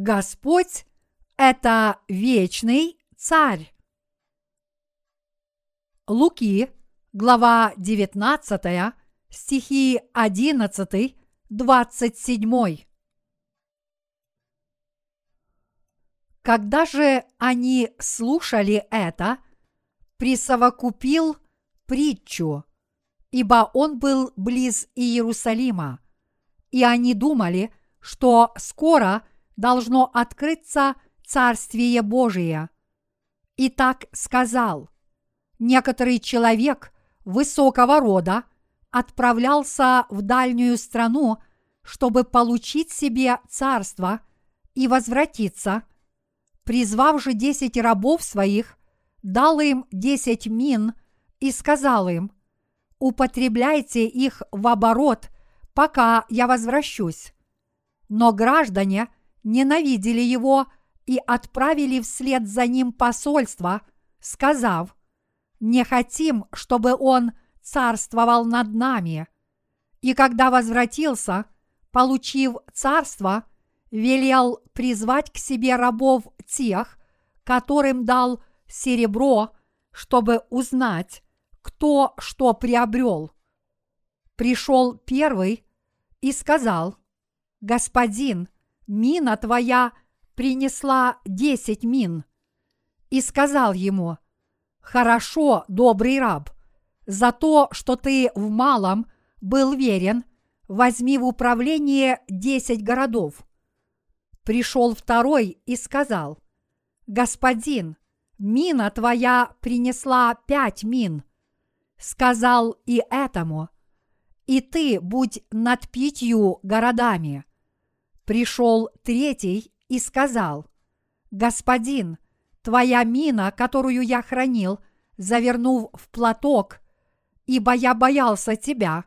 Господь – это вечный царь. Луки, глава 19, стихи 11, 27. Когда же они слушали это, присовокупил притчу, ибо он был близ Иерусалима, и они думали, что скоро должно открыться Царствие Божие. И так сказал, некоторый человек высокого рода отправлялся в дальнюю страну, чтобы получить себе царство и возвратиться, призвав же десять рабов своих, дал им десять мин и сказал им, употребляйте их в оборот, пока я возвращусь. Но граждане ненавидели его и отправили вслед за ним посольство, сказав, «Не хотим, чтобы он царствовал над нами». И когда возвратился, получив царство, велел призвать к себе рабов тех, которым дал серебро, чтобы узнать, кто что приобрел. Пришел первый и сказал, «Господин, мина твоя принесла десять мин». И сказал ему, «Хорошо, добрый раб, за то, что ты в малом был верен, возьми в управление десять городов». Пришел второй и сказал, «Господин, мина твоя принесла пять мин». Сказал и этому, «И ты будь над пятью городами». Пришел третий и сказал, «Господин, твоя мина, которую я хранил, завернув в платок, ибо я боялся тебя,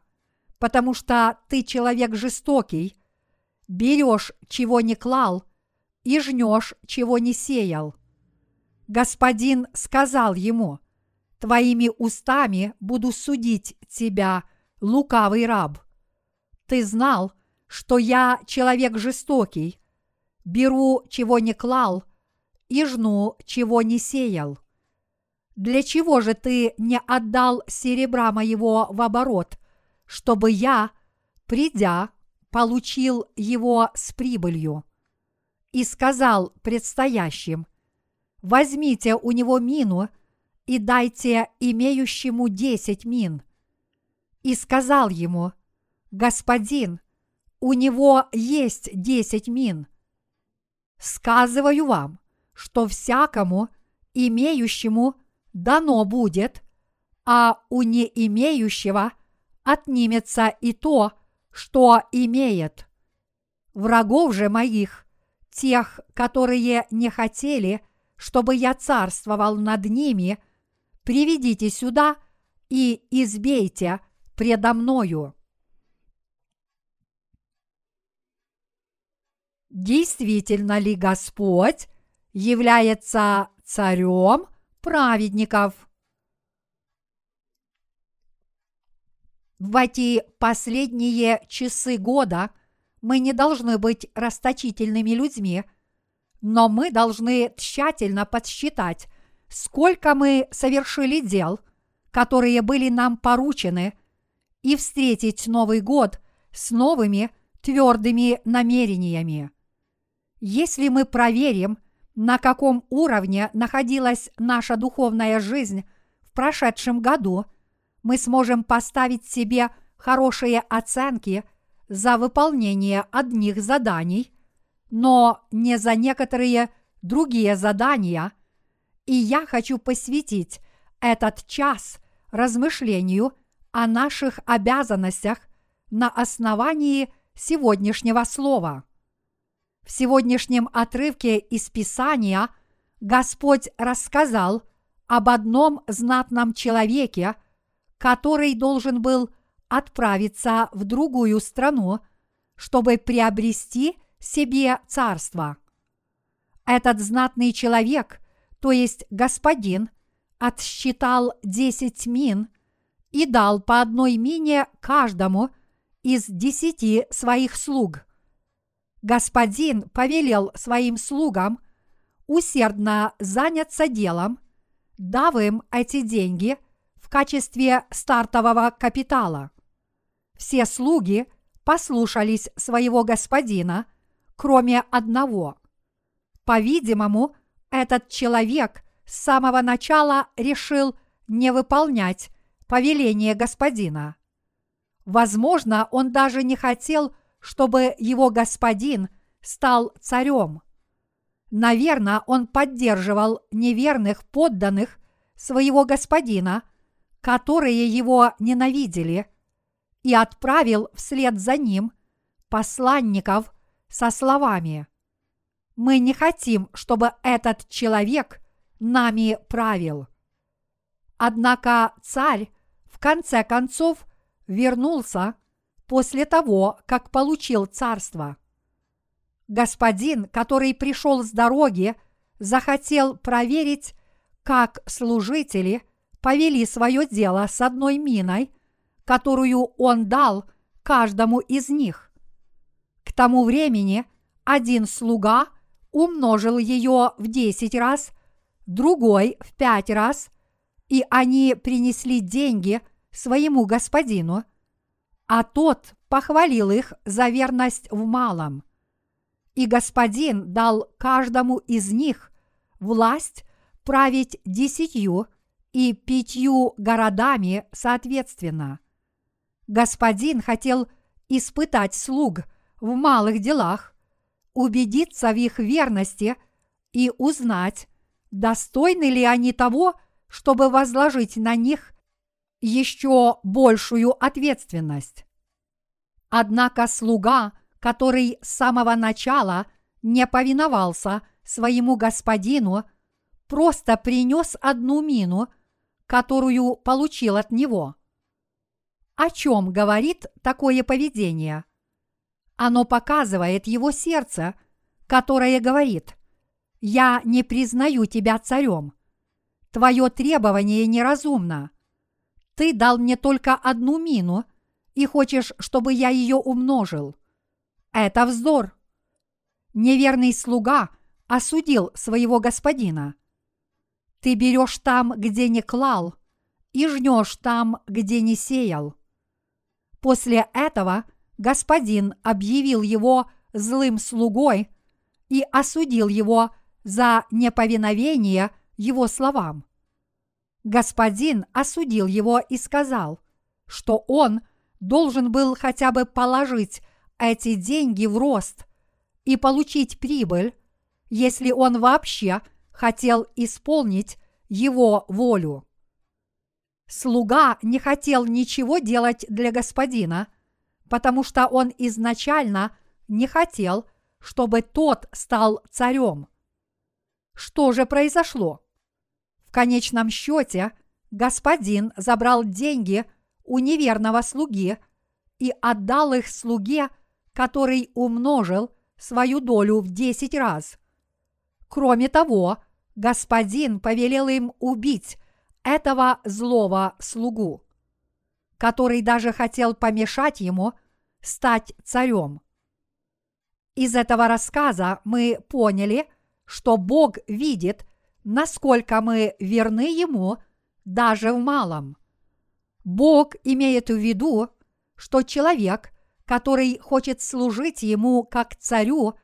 потому что ты человек жестокий, берешь, чего не клал, и жнешь, чего не сеял. Господин сказал ему, Твоими устами буду судить тебя, лукавый раб. Ты знал, что я человек жестокий, беру, чего не клал, и жну, чего не сеял. Для чего же ты не отдал серебра моего в оборот, чтобы я, придя, получил его с прибылью? И сказал предстоящим, возьмите у него мину и дайте имеющему десять мин. И сказал ему, господин, у него есть десять мин. Сказываю вам, что всякому имеющему дано будет, а у не имеющего отнимется и то, что имеет. Врагов же моих, тех, которые не хотели, чтобы я царствовал над ними, приведите сюда и избейте предо мною. Действительно ли Господь является царем праведников. В эти последние часы года мы не должны быть расточительными людьми, но мы должны тщательно подсчитать, сколько мы совершили дел, которые были нам поручены, и встретить Новый год с новыми твердыми намерениями. Если мы проверим, на каком уровне находилась наша духовная жизнь в прошедшем году, мы сможем поставить себе хорошие оценки за выполнение одних заданий, но не за некоторые другие задания. И я хочу посвятить этот час размышлению о наших обязанностях на основании сегодняшнего слова. В сегодняшнем отрывке из Писания Господь рассказал об одном знатном человеке, который должен был отправиться в другую страну, чтобы приобрести себе царство. Этот знатный человек, то есть господин, отсчитал десять мин и дал по одной мине каждому из десяти своих слуг – Господин повелел своим слугам усердно заняться делом, дав им эти деньги в качестве стартового капитала. Все слуги послушались своего господина, кроме одного. По-видимому, этот человек с самого начала решил не выполнять повеление господина. Возможно, он даже не хотел, чтобы его господин стал царем. Наверное, он поддерживал неверных подданных своего господина, которые его ненавидели, и отправил вслед за ним посланников со словами «Мы не хотим, чтобы этот человек нами правил». Однако царь в конце концов вернулся после того, как получил царство. Господин, который пришел с дороги, захотел проверить, как служители повели свое дело с одной миной, которую он дал каждому из них. К тому времени один слуга умножил ее в десять раз, другой в пять раз – и они принесли деньги своему господину, а тот похвалил их за верность в малом. И господин дал каждому из них власть править десятью и пятью городами соответственно. Господин хотел испытать слуг в малых делах, убедиться в их верности и узнать, достойны ли они того, чтобы возложить на них еще большую ответственность. Однако слуга, который с самого начала не повиновался своему господину, просто принес одну мину, которую получил от него. О чем говорит такое поведение? Оно показывает его сердце, которое говорит «Я не признаю тебя царем», Твое требование неразумно. Ты дал мне только одну мину и хочешь, чтобы я ее умножил. Это вздор. Неверный слуга осудил своего господина. Ты берешь там, где не клал, и жнешь там, где не сеял. После этого господин объявил его злым слугой и осудил его за неповиновение – его словам. Господин осудил его и сказал, что он должен был хотя бы положить эти деньги в рост и получить прибыль, если он вообще хотел исполнить его волю. Слуга не хотел ничего делать для господина, потому что он изначально не хотел, чтобы тот стал царем. Что же произошло? В конечном счете господин забрал деньги у неверного слуги и отдал их слуге, который умножил свою долю в десять раз. Кроме того, господин повелел им убить этого злого слугу, который даже хотел помешать ему стать царем. Из этого рассказа мы поняли, что Бог видит насколько мы верны Ему даже в малом. Бог имеет в виду, что человек, который хочет служить Ему как царю,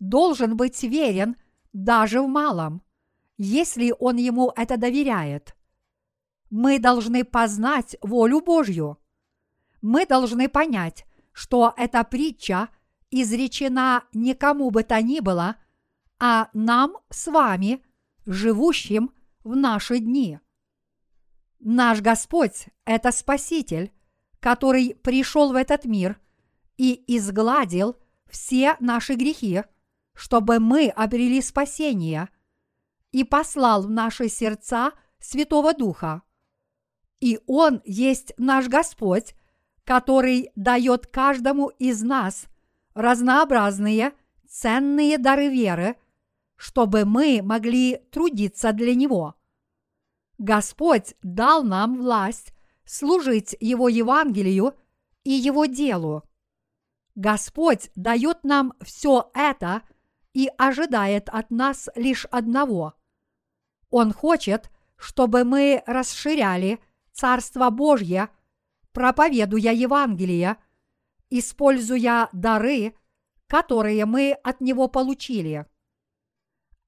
должен быть верен даже в малом, если он Ему это доверяет. Мы должны познать волю Божью. Мы должны понять, что эта притча изречена никому бы то ни было, а нам с вами – живущим в наши дни. Наш Господь – это Спаситель, который пришел в этот мир и изгладил все наши грехи, чтобы мы обрели спасение, и послал в наши сердца Святого Духа. И Он есть наш Господь, который дает каждому из нас разнообразные ценные дары веры – чтобы мы могли трудиться для Него. Господь дал нам власть служить Его Евангелию и Его делу. Господь дает нам все это и ожидает от нас лишь одного. Он хочет, чтобы мы расширяли Царство Божье, проповедуя Евангелие, используя дары, которые мы от Него получили.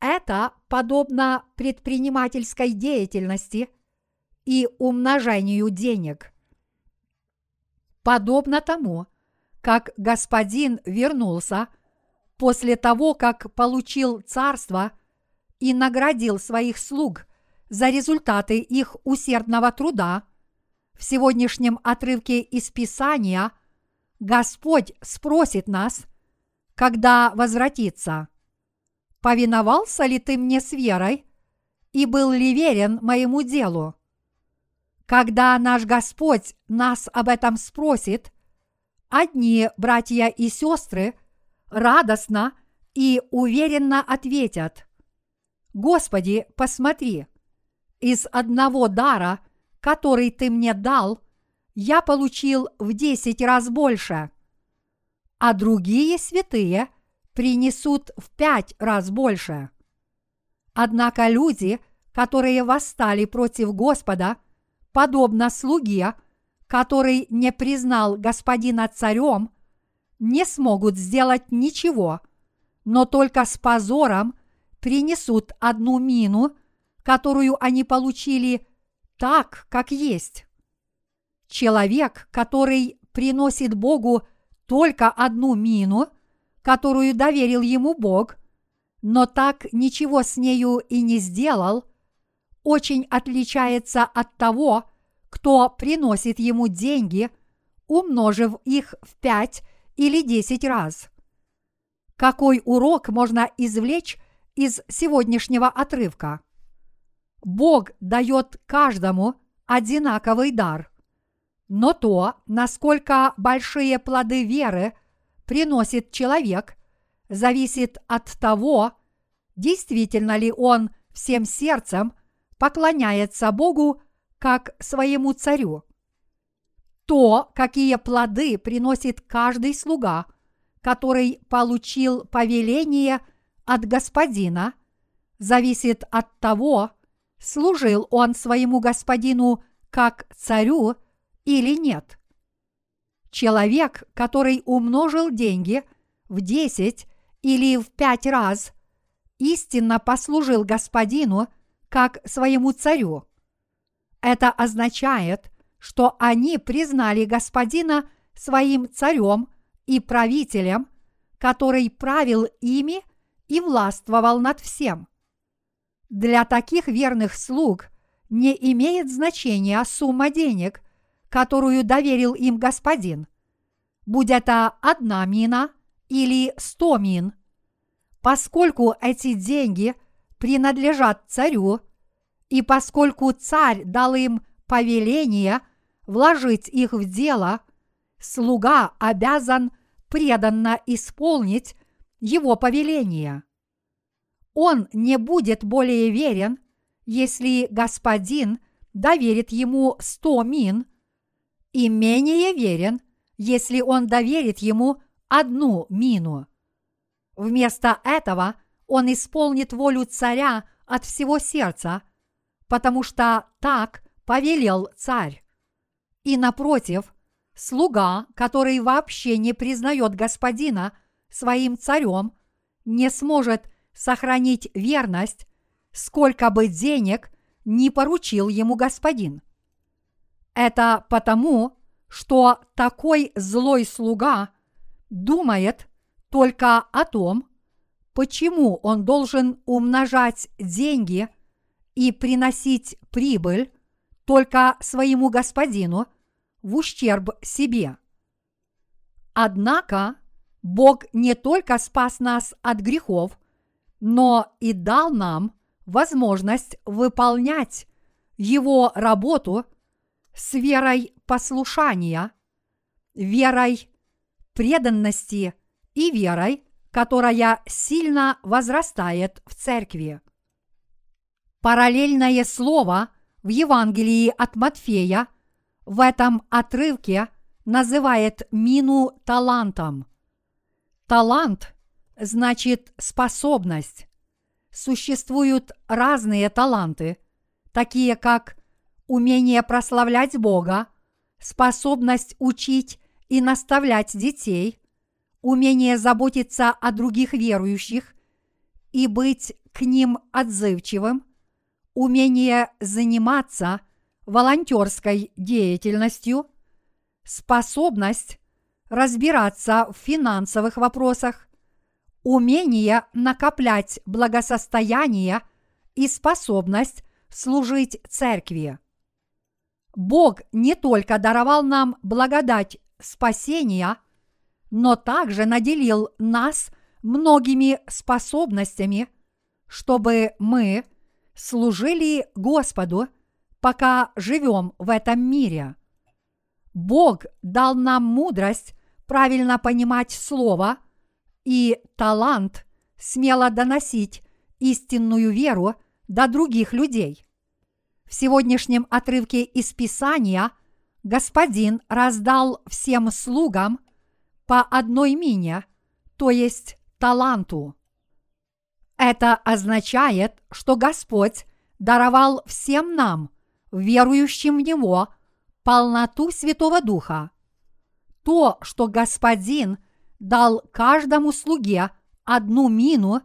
Это подобно предпринимательской деятельности и умножению денег. Подобно тому, как господин вернулся после того, как получил царство и наградил своих слуг за результаты их усердного труда, в сегодняшнем отрывке из Писания Господь спросит нас, когда возвратится. Повиновался ли ты мне с верой и был ли верен моему делу? Когда наш Господь нас об этом спросит, одни братья и сестры радостно и уверенно ответят, «Господи, посмотри, из одного дара, который ты мне дал, я получил в десять раз больше, а другие святые принесут в пять раз больше. Однако люди, которые восстали против Господа, подобно слуге, который не признал господина царем, не смогут сделать ничего, но только с позором принесут одну мину, которую они получили так, как есть. Человек, который приносит Богу только одну мину, которую доверил ему Бог, но так ничего с нею и не сделал, очень отличается от того, кто приносит ему деньги, умножив их в пять или десять раз. Какой урок можно извлечь из сегодняшнего отрывка? Бог дает каждому одинаковый дар. Но то, насколько большие плоды веры приносит человек, зависит от того, действительно ли он всем сердцем поклоняется Богу как своему царю. То, какие плоды приносит каждый слуга, который получил повеление от господина, зависит от того, служил он своему господину как царю или нет. Человек, который умножил деньги в десять или в пять раз, истинно послужил господину как своему царю. Это означает, что они признали господина своим царем и правителем, который правил ими и властвовал над всем. Для таких верных слуг не имеет значения сумма денег, которую доверил им господин, будь это одна мина или сто мин, поскольку эти деньги принадлежат царю – и поскольку царь дал им повеление вложить их в дело, слуга обязан преданно исполнить его повеление. Он не будет более верен, если господин доверит ему сто мин, и менее верен, если он доверит ему одну мину. Вместо этого он исполнит волю царя от всего сердца – потому что так повелел царь. И напротив, слуга, который вообще не признает господина своим царем, не сможет сохранить верность, сколько бы денег не поручил ему господин. Это потому, что такой злой слуга думает только о том, почему он должен умножать деньги – и приносить прибыль только своему господину в ущерб себе. Однако Бог не только спас нас от грехов, но и дал нам возможность выполнять Его работу с верой послушания, верой преданности и верой, которая сильно возрастает в церкви. Параллельное слово в Евангелии от Матфея в этом отрывке называет мину талантом. Талант значит способность. Существуют разные таланты, такие как умение прославлять Бога, способность учить и наставлять детей, умение заботиться о других верующих и быть к ним отзывчивым, умение заниматься волонтерской деятельностью, способность разбираться в финансовых вопросах, умение накоплять благосостояние и способность служить церкви. Бог не только даровал нам благодать спасения, но также наделил нас многими способностями, чтобы мы служили Господу, пока живем в этом мире. Бог дал нам мудрость правильно понимать Слово и талант смело доносить истинную веру до других людей. В сегодняшнем отрывке из Писания Господин раздал всем слугам по одной мине, то есть таланту. Это означает, что Господь даровал всем нам, верующим в Него, полноту Святого Духа. То, что Господин дал каждому слуге одну мину,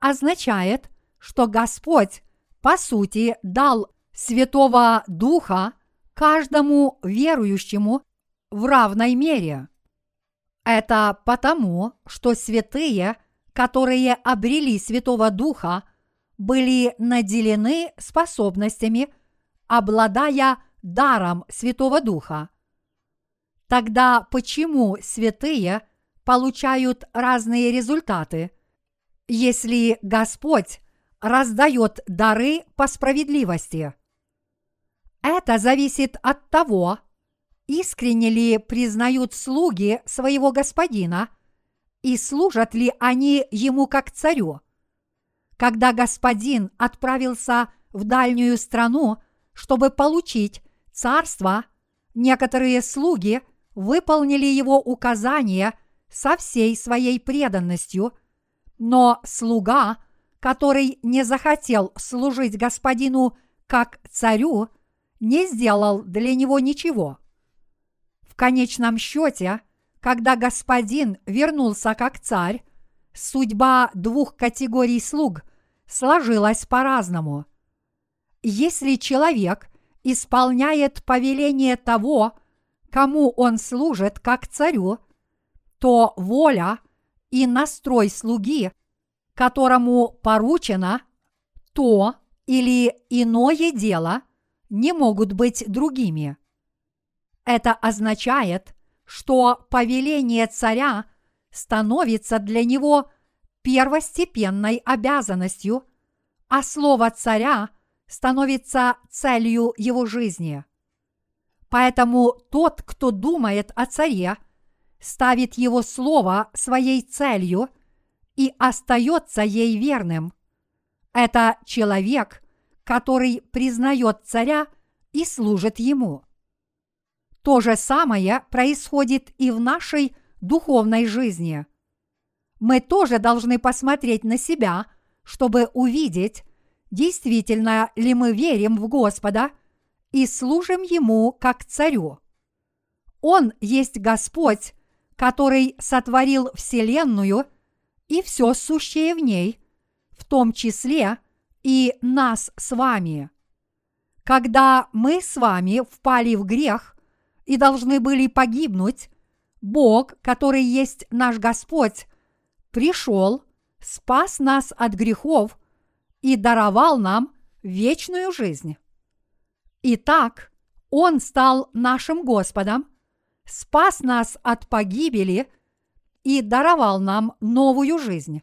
означает, что Господь, по сути, дал Святого Духа каждому верующему в равной мере. Это потому, что святые, которые обрели Святого Духа, были наделены способностями, обладая даром Святого Духа. Тогда почему святые получают разные результаты, если Господь раздает дары по справедливости? Это зависит от того, искренне ли признают слуги своего господина и служат ли они ему как царю. Когда господин отправился в дальнюю страну, чтобы получить царство, некоторые слуги выполнили его указания со всей своей преданностью, но слуга, который не захотел служить господину как царю, не сделал для него ничего. В конечном счете, когда господин вернулся как царь, судьба двух категорий слуг сложилась по-разному. Если человек исполняет повеление того, кому он служит как царю, то воля и настрой слуги, которому поручено то или иное дело, не могут быть другими. Это означает, что повеление царя становится для него первостепенной обязанностью, а слово царя становится целью его жизни. Поэтому тот, кто думает о царе, ставит его слово своей целью и остается ей верным. Это человек – который признает царя и служит ему. То же самое происходит и в нашей духовной жизни. Мы тоже должны посмотреть на себя, чтобы увидеть, действительно ли мы верим в Господа и служим Ему как царю. Он есть Господь, который сотворил Вселенную и все сущее в ней, в том числе – и нас с вами. Когда мы с вами впали в грех и должны были погибнуть, Бог, который есть наш Господь, пришел, спас нас от грехов и даровал нам вечную жизнь. Итак, Он стал нашим Господом, спас нас от погибели и даровал нам новую жизнь.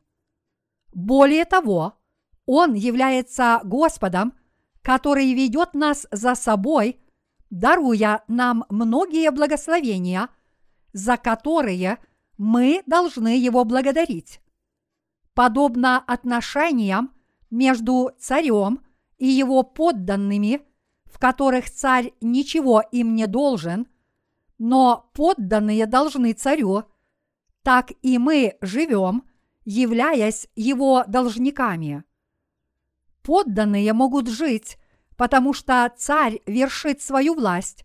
Более того, он является Господом, который ведет нас за собой, даруя нам многие благословения, за которые мы должны Его благодарить. Подобно отношениям между царем и его подданными, в которых царь ничего им не должен, но подданные должны царю, так и мы живем, являясь его должниками. Подданные могут жить, потому что царь вершит свою власть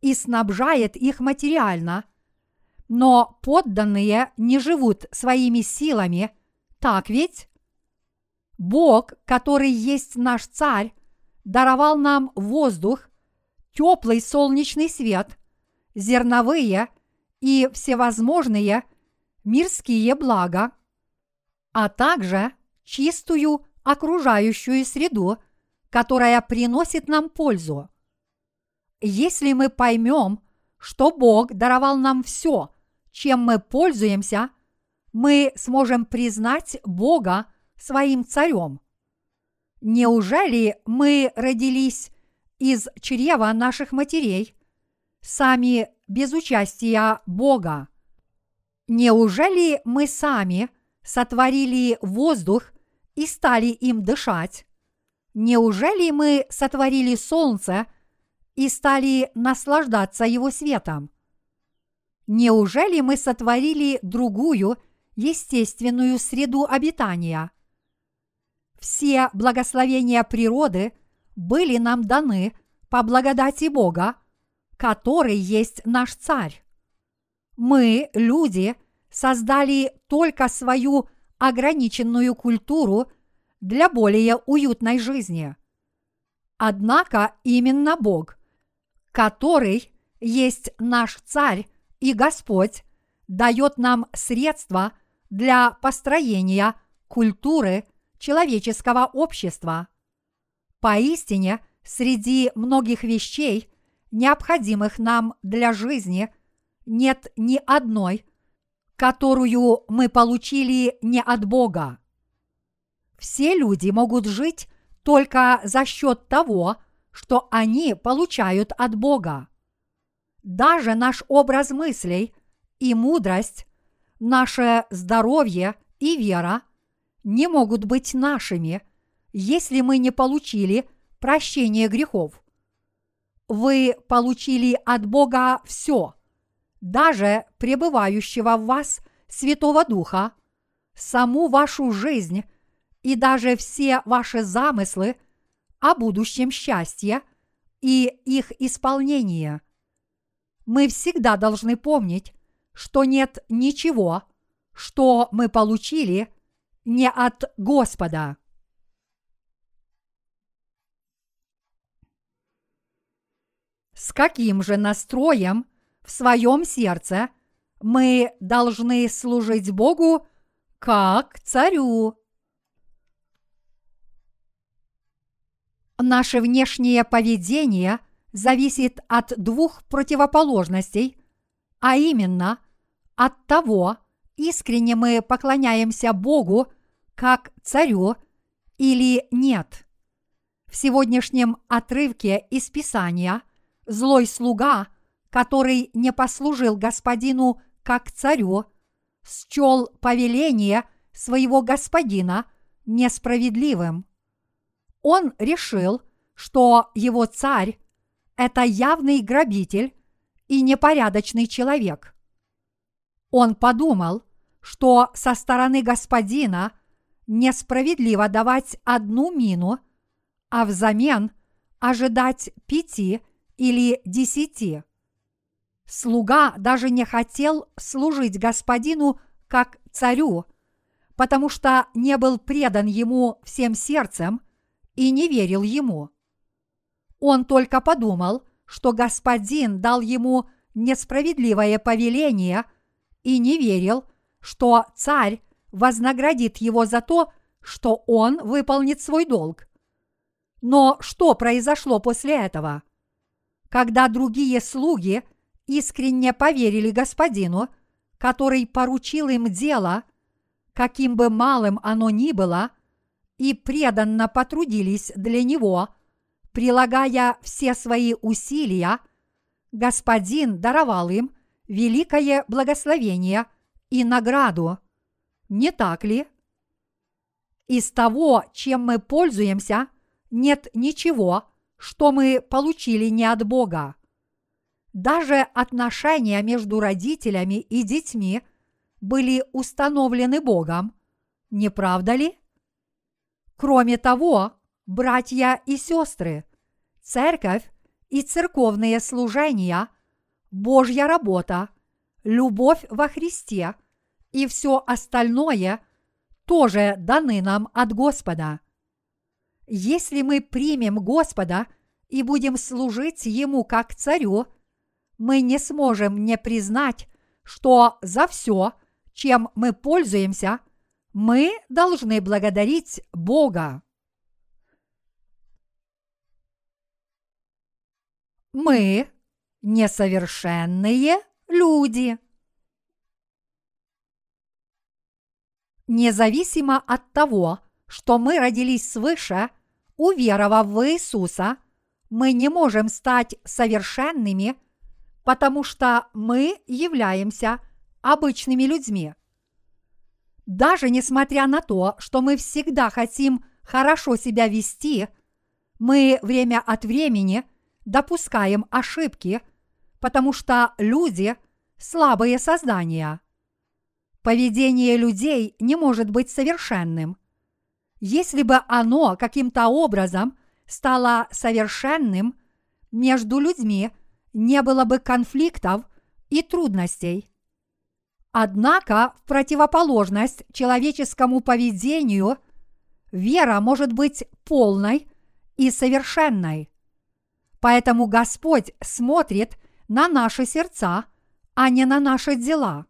и снабжает их материально, но подданные не живут своими силами, так ведь? Бог, который есть наш царь, даровал нам воздух, теплый солнечный свет, зерновые и всевозможные мирские блага, а также чистую окружающую среду, которая приносит нам пользу. Если мы поймем, что Бог даровал нам все, чем мы пользуемся, мы сможем признать Бога своим царем. Неужели мы родились из чрева наших матерей, сами без участия Бога? Неужели мы сами сотворили воздух и стали им дышать? Неужели мы сотворили солнце и стали наслаждаться его светом? Неужели мы сотворили другую естественную среду обитания? Все благословения природы были нам даны по благодати Бога, который есть наш Царь мы, люди, создали только свою ограниченную культуру для более уютной жизни. Однако именно Бог, который есть наш Царь и Господь, дает нам средства для построения культуры человеческого общества. Поистине, среди многих вещей, необходимых нам для жизни – нет ни одной, которую мы получили не от Бога. Все люди могут жить только за счет того, что они получают от Бога. Даже наш образ мыслей и мудрость, наше здоровье и вера не могут быть нашими, если мы не получили прощение грехов. Вы получили от Бога все – даже пребывающего в вас Святого Духа, саму вашу жизнь и даже все ваши замыслы о будущем счастье и их исполнении. Мы всегда должны помнить, что нет ничего, что мы получили не от Господа. С каким же настроем в своем сердце, мы должны служить Богу как царю. Наше внешнее поведение зависит от двух противоположностей, а именно от того, искренне мы поклоняемся Богу как царю или нет. В сегодняшнем отрывке из Писания злой слуга – который не послужил господину как царю, счел повеление своего господина несправедливым. Он решил, что его царь – это явный грабитель и непорядочный человек. Он подумал, что со стороны господина несправедливо давать одну мину, а взамен ожидать пяти или десяти. Слуга даже не хотел служить господину как царю, потому что не был предан ему всем сердцем и не верил ему. Он только подумал, что господин дал ему несправедливое повеление и не верил, что царь вознаградит его за то, что он выполнит свой долг. Но что произошло после этого? Когда другие слуги – искренне поверили господину, который поручил им дело, каким бы малым оно ни было, и преданно потрудились для него, прилагая все свои усилия, господин даровал им великое благословение и награду. Не так ли? Из того, чем мы пользуемся, нет ничего, что мы получили не от Бога. Даже отношения между родителями и детьми были установлены Богом, не правда ли? Кроме того, братья и сестры, церковь и церковные служения, Божья работа, любовь во Христе и все остальное тоже даны нам от Господа. Если мы примем Господа и будем служить Ему как царю, мы не сможем не признать, что за все, чем мы пользуемся, мы должны благодарить Бога. Мы несовершенные люди. Независимо от того, что мы родились свыше, уверовав в Иисуса, мы не можем стать совершенными, потому что мы являемся обычными людьми. Даже несмотря на то, что мы всегда хотим хорошо себя вести, мы время от времени допускаем ошибки, потому что люди – слабые создания. Поведение людей не может быть совершенным. Если бы оно каким-то образом стало совершенным, между людьми не было бы конфликтов и трудностей. Однако, в противоположность человеческому поведению, вера может быть полной и совершенной. Поэтому Господь смотрит на наши сердца, а не на наши дела.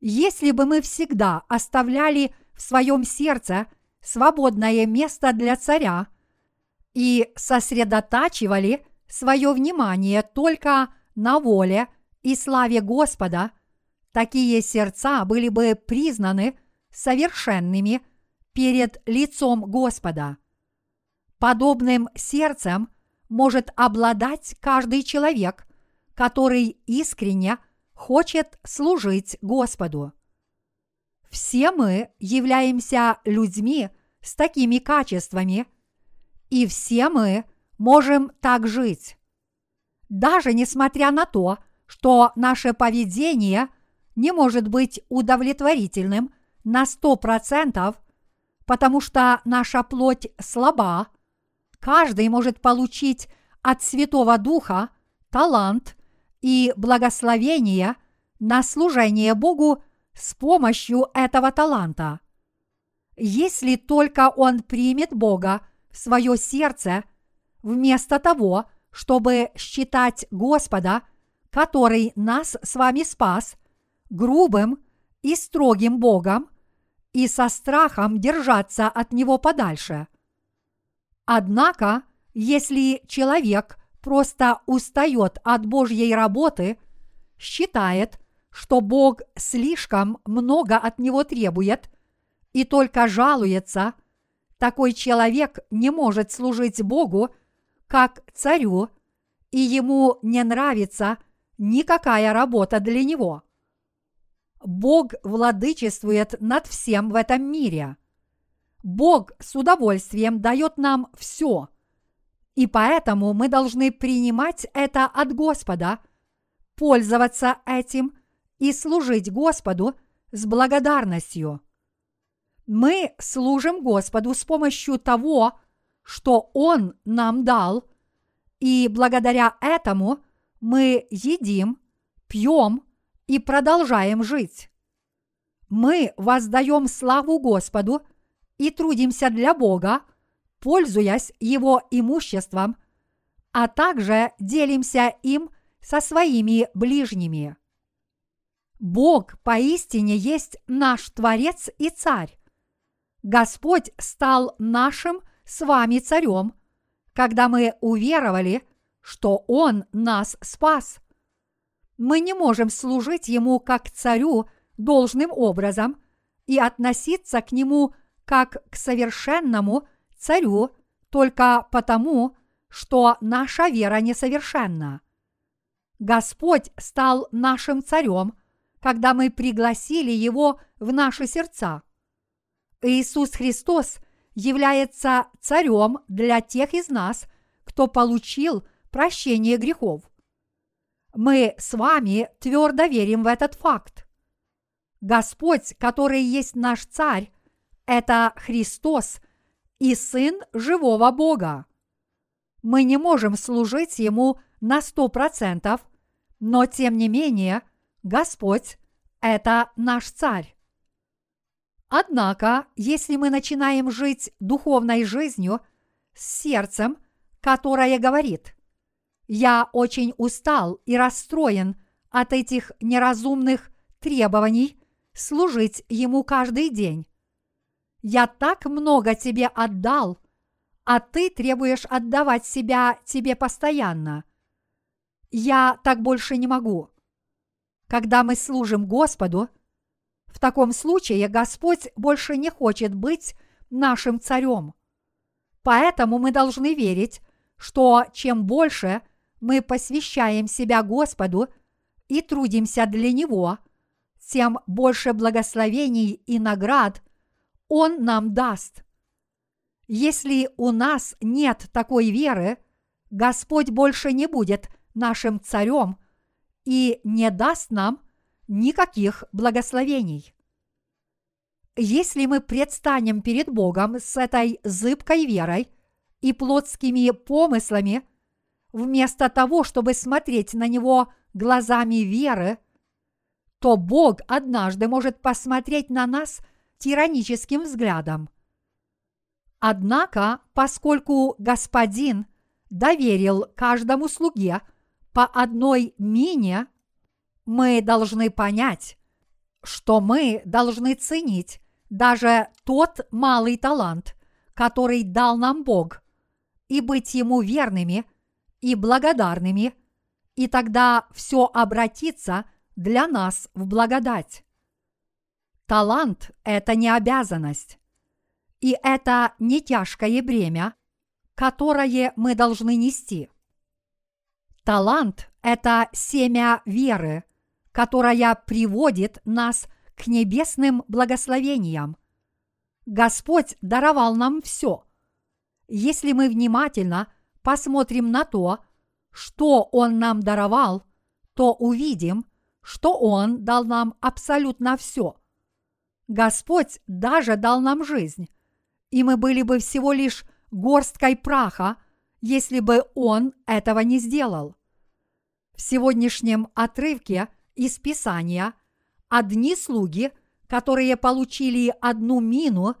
Если бы мы всегда оставляли в своем сердце свободное место для царя и сосредотачивали свое внимание только на воле и славе Господа, такие сердца были бы признаны совершенными перед лицом Господа. Подобным сердцем может обладать каждый человек, который искренне хочет служить Господу. Все мы являемся людьми с такими качествами, и все мы можем так жить. Даже несмотря на то, что наше поведение не может быть удовлетворительным на сто процентов, потому что наша плоть слаба, каждый может получить от Святого Духа талант и благословение на служение Богу с помощью этого таланта. Если только он примет Бога в свое сердце, вместо того, чтобы считать Господа, который нас с вами спас, грубым и строгим Богом, и со страхом держаться от Него подальше. Однако, если человек просто устает от Божьей работы, считает, что Бог слишком много от него требует и только жалуется, такой человек не может служить Богу как царю, и ему не нравится никакая работа для него. Бог владычествует над всем в этом мире. Бог с удовольствием дает нам все, и поэтому мы должны принимать это от Господа, пользоваться этим и служить Господу с благодарностью. Мы служим Господу с помощью того, что Он нам дал, и благодаря этому мы едим, пьем и продолжаем жить. Мы воздаем славу Господу и трудимся для Бога, пользуясь Его имуществом, а также делимся им со своими ближними. Бог поистине есть наш Творец и Царь. Господь стал нашим с вами Царем, когда мы уверовали, что Он нас спас. Мы не можем служить Ему как Царю должным образом и относиться к Нему как к совершенному Царю только потому, что наша вера несовершенна. Господь стал нашим Царем – когда мы пригласили Его в наши сердца. Иисус Христос является царем для тех из нас, кто получил прощение грехов. Мы с вами твердо верим в этот факт. Господь, который есть наш Царь, это Христос и Сын живого Бога. Мы не можем служить Ему на сто процентов, но тем не менее Господь – это наш Царь. Однако, если мы начинаем жить духовной жизнью с сердцем, которое говорит «Я очень устал и расстроен от этих неразумных требований служить Ему каждый день. Я так много тебе отдал, а ты требуешь отдавать себя тебе постоянно. Я так больше не могу. Когда мы служим Господу, в таком случае Господь больше не хочет быть нашим царем. Поэтому мы должны верить, что чем больше мы посвящаем себя Господу и трудимся для Него, тем больше благословений и наград Он нам даст. Если у нас нет такой веры, Господь больше не будет нашим царем и не даст нам никаких благословений. Если мы предстанем перед Богом с этой зыбкой верой и плотскими помыслами, вместо того, чтобы смотреть на Него глазами веры, то Бог однажды может посмотреть на нас тираническим взглядом. Однако, поскольку Господин доверил каждому слуге по одной мине, мы должны понять, что мы должны ценить даже тот малый талант, который дал нам Бог, и быть Ему верными и благодарными, и тогда все обратится для нас в благодать. Талант – это не обязанность, и это не тяжкое бремя, которое мы должны нести. Талант – это семя веры, которая приводит нас к небесным благословениям. Господь даровал нам все. Если мы внимательно посмотрим на то, что Он нам даровал, то увидим, что Он дал нам абсолютно все. Господь даже дал нам жизнь, и мы были бы всего лишь горсткой праха, если бы Он этого не сделал. В сегодняшнем отрывке – из Писания, одни слуги, которые получили одну мину,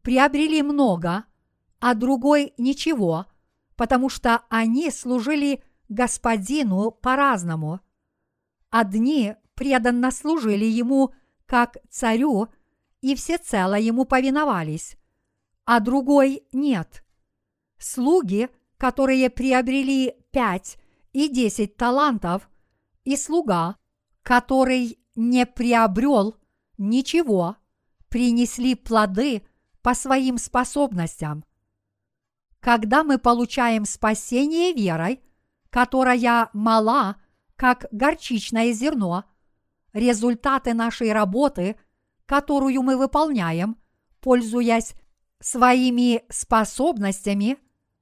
приобрели много, а другой ничего, потому что они служили господину по-разному. Одни преданно служили ему как царю и всецело ему повиновались, а другой нет. Слуги, которые приобрели пять и десять талантов, и слуга, который не приобрел ничего, принесли плоды по своим способностям. Когда мы получаем спасение верой, которая мала, как горчичное зерно, результаты нашей работы, которую мы выполняем, пользуясь своими способностями,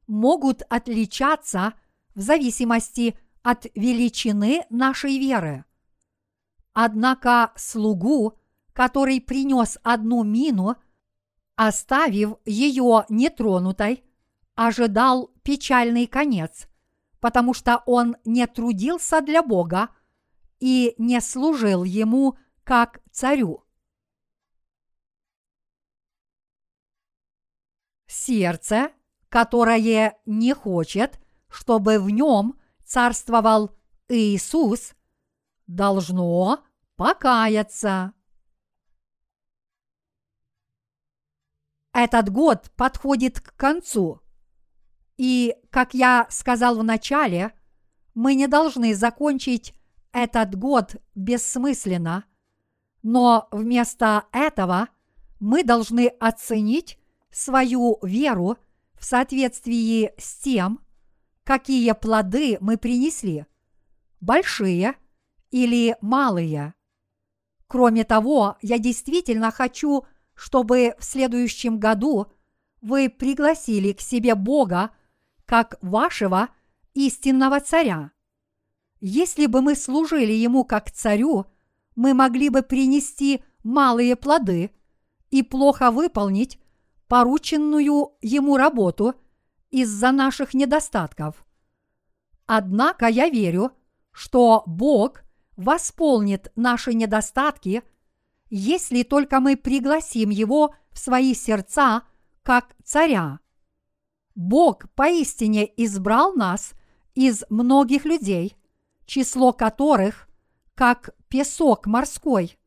могут отличаться в зависимости от величины нашей веры. Однако слугу, который принес одну мину, оставив ее нетронутой, ожидал печальный конец, потому что он не трудился для Бога и не служил ему как царю. Сердце, которое не хочет, чтобы в нем царствовал Иисус – должно покаяться. Этот год подходит к концу. И, как я сказал в начале, мы не должны закончить этот год бессмысленно, но вместо этого мы должны оценить свою веру в соответствии с тем, какие плоды мы принесли, большие – или малые. Кроме того, я действительно хочу, чтобы в следующем году вы пригласили к себе Бога как вашего истинного царя. Если бы мы служили Ему как царю, мы могли бы принести малые плоды и плохо выполнить порученную ему работу из-за наших недостатков. Однако я верю, что Бог восполнит наши недостатки, если только мы пригласим Его в свои сердца как царя. Бог поистине избрал нас из многих людей, число которых, как песок морской,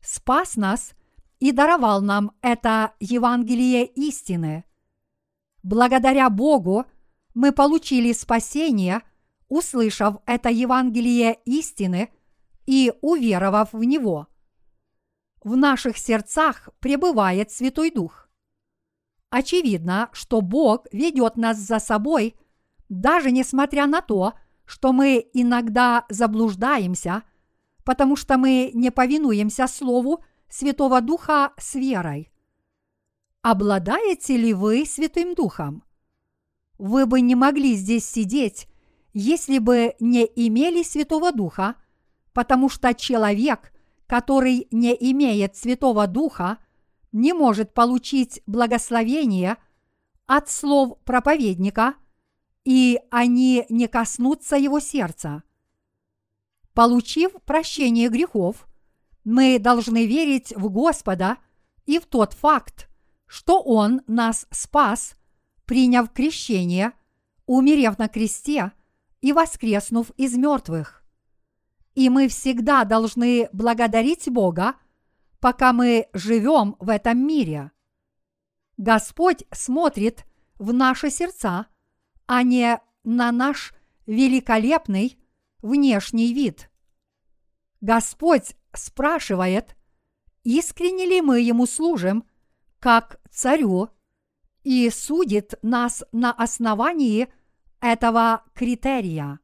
спас нас и даровал нам это Евангелие истины. Благодаря Богу мы получили спасение, услышав это Евангелие истины и уверовав в него. В наших сердцах пребывает Святой Дух. Очевидно, что Бог ведет нас за собой, даже несмотря на то, что мы иногда заблуждаемся, потому что мы не повинуемся Слову Святого Духа с верой. Обладаете ли вы Святым Духом? Вы бы не могли здесь сидеть, если бы не имели Святого Духа, потому что человек, который не имеет Святого Духа, не может получить благословение от слов проповедника, и они не коснутся его сердца. Получив прощение грехов, мы должны верить в Господа и в тот факт, что Он нас спас, приняв крещение, умерев на кресте и воскреснув из мертвых. И мы всегда должны благодарить Бога, пока мы живем в этом мире. Господь смотрит в наши сердца, а не на наш великолепный внешний вид. Господь спрашивает, искренне ли мы Ему служим, как царю, и судит нас на основании этого критерия.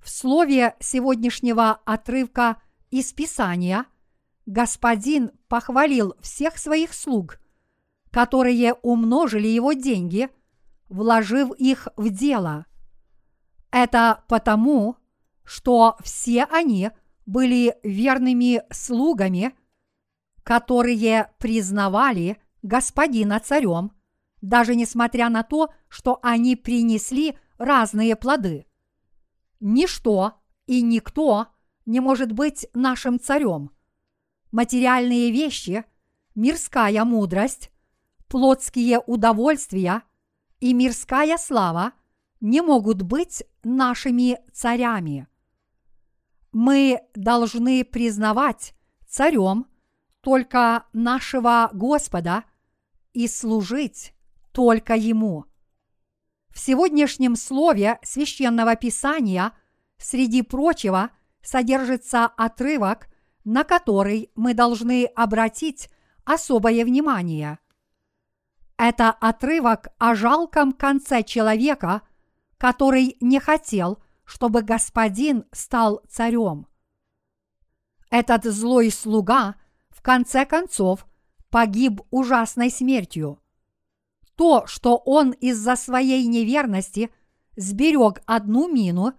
В слове сегодняшнего отрывка из Писания Господин похвалил всех своих слуг, которые умножили его деньги, вложив их в дело. Это потому, что все они были верными слугами, которые признавали господина царем, даже несмотря на то, что они принесли разные плоды. Ничто и никто не может быть нашим царем. Материальные вещи, мирская мудрость, плотские удовольствия и мирская слава не могут быть нашими царями мы должны признавать царем только нашего Господа и служить только Ему. В сегодняшнем слове священного писания, среди прочего, содержится отрывок, на который мы должны обратить особое внимание. Это отрывок о жалком конце человека, который не хотел – чтобы господин стал царем. Этот злой слуга в конце концов погиб ужасной смертью. То, что он из-за своей неверности сберег одну мину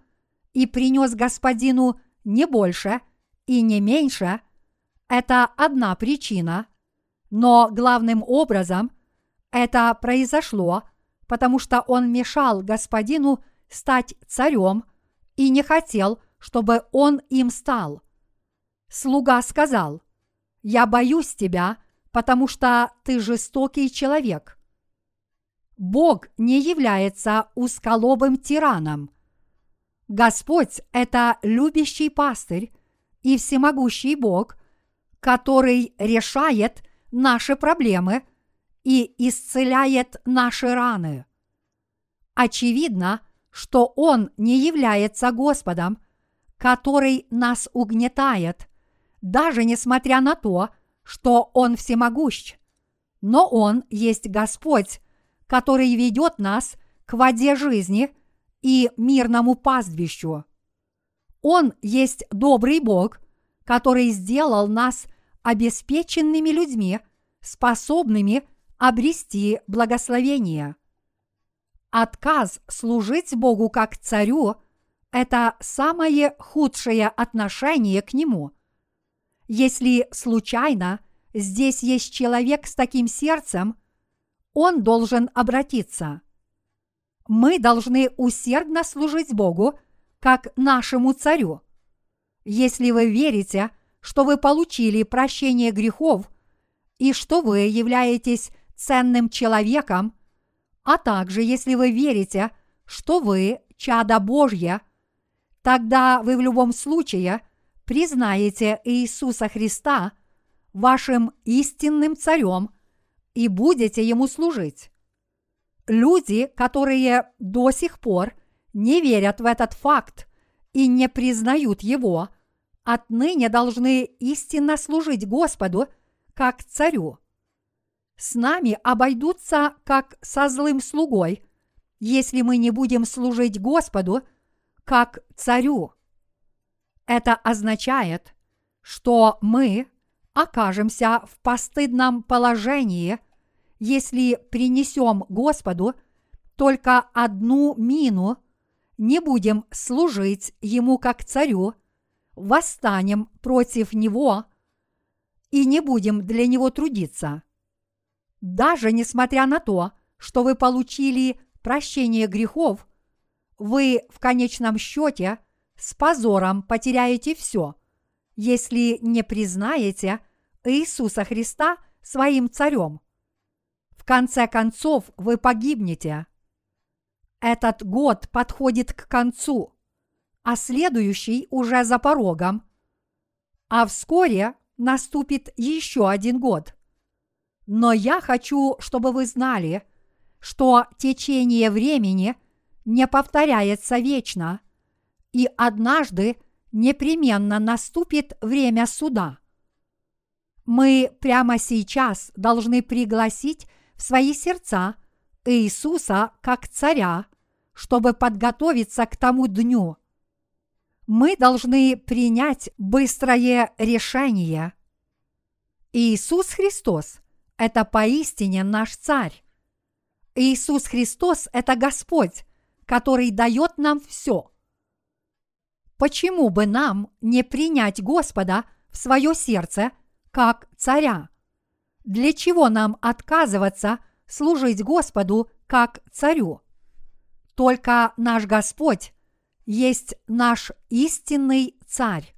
и принес господину не больше и не меньше, это одна причина, но главным образом это произошло, потому что он мешал господину стать царем и не хотел, чтобы он им стал. Слуга сказал, «Я боюсь тебя, потому что ты жестокий человек». Бог не является усколобым тираном. Господь – это любящий пастырь и всемогущий Бог, который решает наши проблемы и исцеляет наши раны. Очевидно, что Он не является Господом, который нас угнетает, даже несмотря на то, что Он всемогущ. Но Он есть Господь, который ведет нас к воде жизни и мирному пастбищу. Он есть добрый Бог, который сделал нас обеспеченными людьми, способными обрести благословение. Отказ служить Богу как царю – это самое худшее отношение к Нему. Если случайно здесь есть человек с таким сердцем, он должен обратиться. Мы должны усердно служить Богу, как нашему царю. Если вы верите, что вы получили прощение грехов и что вы являетесь ценным человеком, а также если вы верите, что вы чадо Божье, тогда вы в любом случае признаете Иисуса Христа вашим истинным царем и будете ему служить. Люди, которые до сих пор не верят в этот факт и не признают его, отныне должны истинно служить Господу как царю. С нами обойдутся как со злым слугой, если мы не будем служить Господу как царю. Это означает, что мы окажемся в постыдном положении, если принесем Господу только одну мину, не будем служить Ему как царю, восстанем против Него и не будем для Него трудиться. Даже несмотря на то, что вы получили прощение грехов, вы в конечном счете – с позором потеряете все, если не признаете Иисуса Христа своим царем. В конце концов вы погибнете. Этот год подходит к концу, а следующий уже за порогом. А вскоре наступит еще один год. Но я хочу, чтобы вы знали, что течение времени не повторяется вечно – и однажды непременно наступит время суда. Мы прямо сейчас должны пригласить в свои сердца Иисуса как царя, чтобы подготовиться к тому дню. Мы должны принять быстрое решение. Иисус Христос – это поистине наш царь. Иисус Христос – это Господь, который дает нам все – почему бы нам не принять Господа в свое сердце как царя? Для чего нам отказываться служить Господу как царю? Только наш Господь есть наш истинный царь.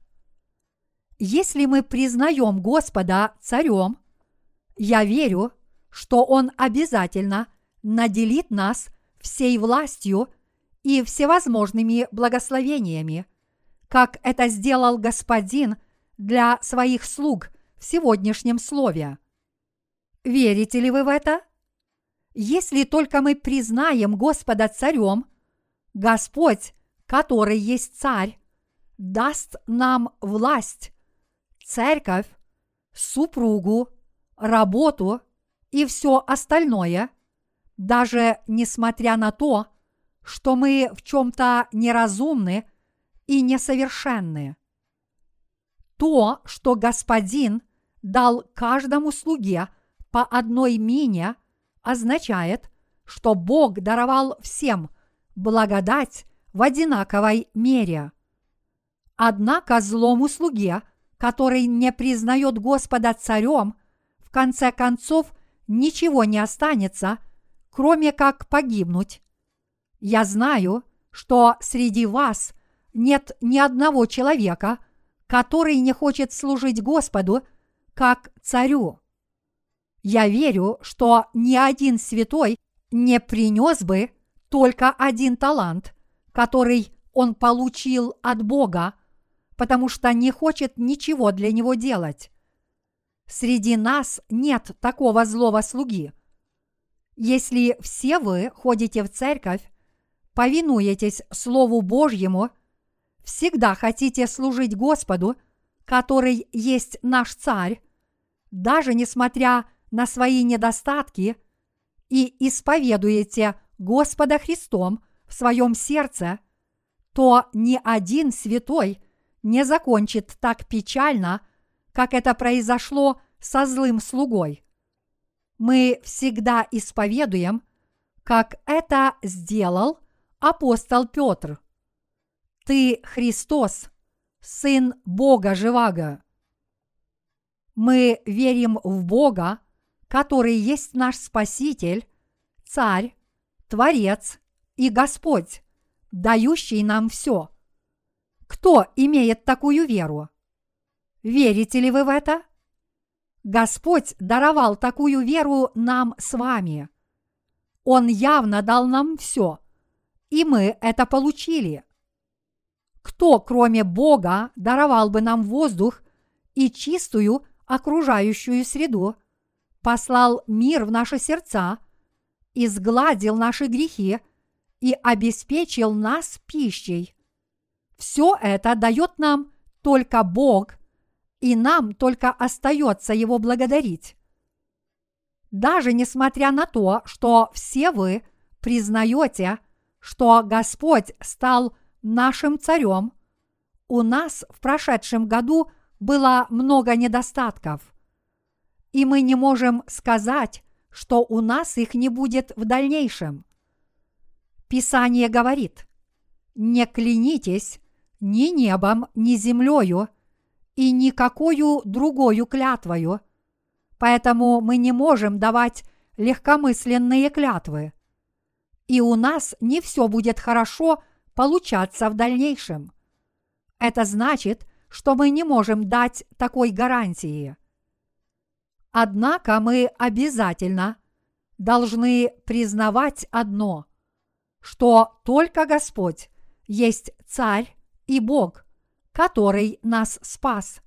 Если мы признаем Господа царем, я верю, что Он обязательно наделит нас всей властью и всевозможными благословениями – как это сделал Господин для своих слуг в сегодняшнем слове. Верите ли вы в это? Если только мы признаем Господа царем, Господь, который есть царь, даст нам власть, церковь, супругу, работу и все остальное, даже несмотря на то, что мы в чем-то неразумны и несовершенны. То, что Господин дал каждому слуге по одной мине, означает, что Бог даровал всем благодать в одинаковой мере. Однако злому слуге, который не признает Господа царем, в конце концов ничего не останется, кроме как погибнуть. Я знаю, что среди вас – нет ни одного человека, который не хочет служить Господу как царю. Я верю, что ни один святой не принес бы только один талант, который он получил от Бога, потому что не хочет ничего для него делать. Среди нас нет такого злого слуги. Если все вы ходите в церковь, повинуетесь Слову Божьему – всегда хотите служить Господу, который есть наш Царь, даже несмотря на свои недостатки, и исповедуете Господа Христом в своем сердце, то ни один святой не закончит так печально, как это произошло со злым слугой. Мы всегда исповедуем, как это сделал апостол Петр. Ты Христос, Сын Бога Живаго. Мы верим в Бога, который есть наш Спаситель, Царь, Творец и Господь, дающий нам все. Кто имеет такую веру? Верите ли вы в это? Господь даровал такую веру нам с вами. Он явно дал нам все, и мы это получили. Кто, кроме Бога, даровал бы нам воздух и чистую окружающую среду, послал мир в наши сердца, изгладил наши грехи и обеспечил нас пищей? Все это дает нам только Бог, и нам только остается Его благодарить. Даже несмотря на то, что все вы признаете, что Господь стал нашим царем, у нас в прошедшем году было много недостатков. И мы не можем сказать, что у нас их не будет в дальнейшем. Писание говорит, не клянитесь ни небом, ни землею и никакую другую клятвою, поэтому мы не можем давать легкомысленные клятвы. И у нас не все будет хорошо получаться в дальнейшем. Это значит, что мы не можем дать такой гарантии. Однако мы обязательно должны признавать одно, что только Господь есть Царь и Бог, который нас спас.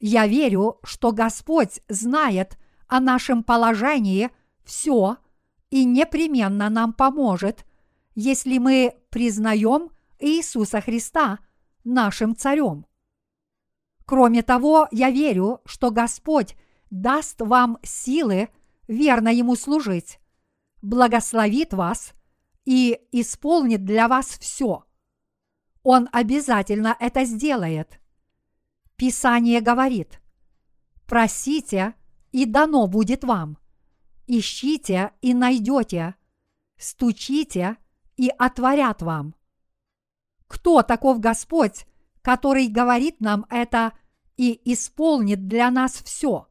Я верю, что Господь знает о нашем положении все и непременно нам поможет, если мы признаем Иисуса Христа нашим царем. Кроме того, я верю, что Господь даст вам силы верно Ему служить, благословит вас и исполнит для вас все – он обязательно это сделает. Писание говорит, просите, и дано будет вам. Ищите и найдете. Стучите и отворят вам. Кто таков Господь, который говорит нам это и исполнит для нас все?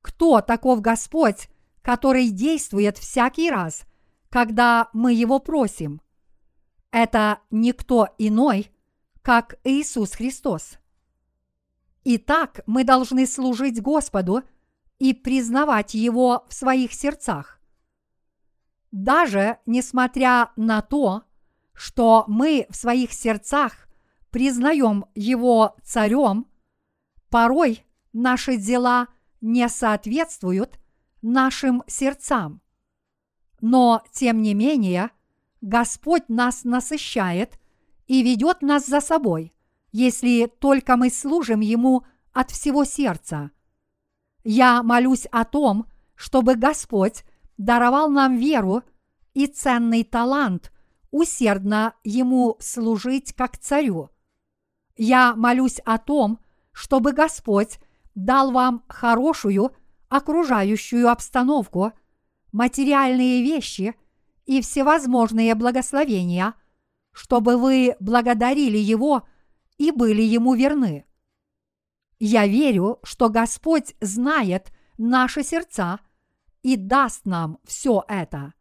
Кто таков Господь, который действует всякий раз, когда мы его просим? это никто иной, как Иисус Христос. Итак, мы должны служить Господу и признавать Его в своих сердцах. Даже несмотря на то, что мы в своих сердцах признаем Его царем, порой наши дела не соответствуют нашим сердцам. Но, тем не менее, – Господь нас насыщает и ведет нас за собой, если только мы служим Ему от всего сердца. Я молюсь о том, чтобы Господь даровал нам веру и ценный талант усердно Ему служить как царю. Я молюсь о том, чтобы Господь дал вам хорошую окружающую обстановку, материальные вещи и всевозможные благословения, чтобы вы благодарили Его и были Ему верны. Я верю, что Господь знает наши сердца и даст нам все это.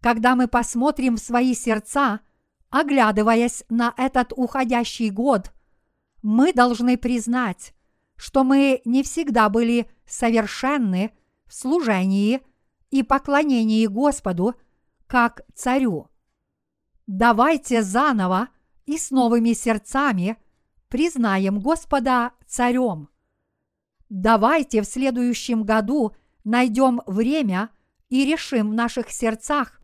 Когда мы посмотрим в свои сердца, оглядываясь на этот уходящий год, мы должны признать, что мы не всегда были совершенны в служении и поклонении Господу – как царю. Давайте заново и с новыми сердцами признаем Господа царем. Давайте в следующем году найдем время и решим в наших сердцах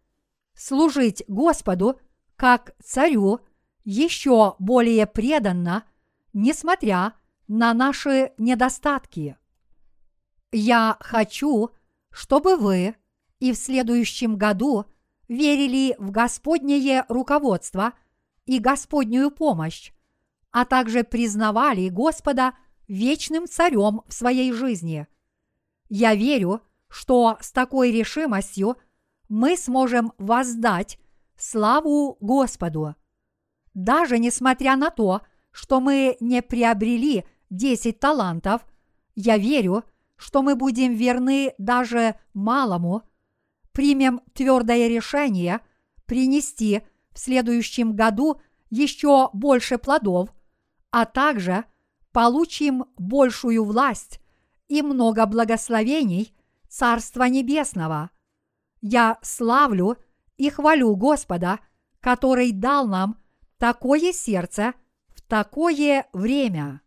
служить Господу как царю еще более преданно, несмотря на наши недостатки. Я хочу, чтобы вы и в следующем году верили в Господнее руководство и Господнюю помощь, а также признавали Господа вечным царем в своей жизни. Я верю, что с такой решимостью мы сможем воздать славу Господу. Даже несмотря на то, что мы не приобрели 10 талантов, я верю, что мы будем верны даже малому, примем твердое решение принести в следующем году еще больше плодов, а также получим большую власть и много благословений Царства Небесного. Я славлю и хвалю Господа, который дал нам такое сердце в такое время.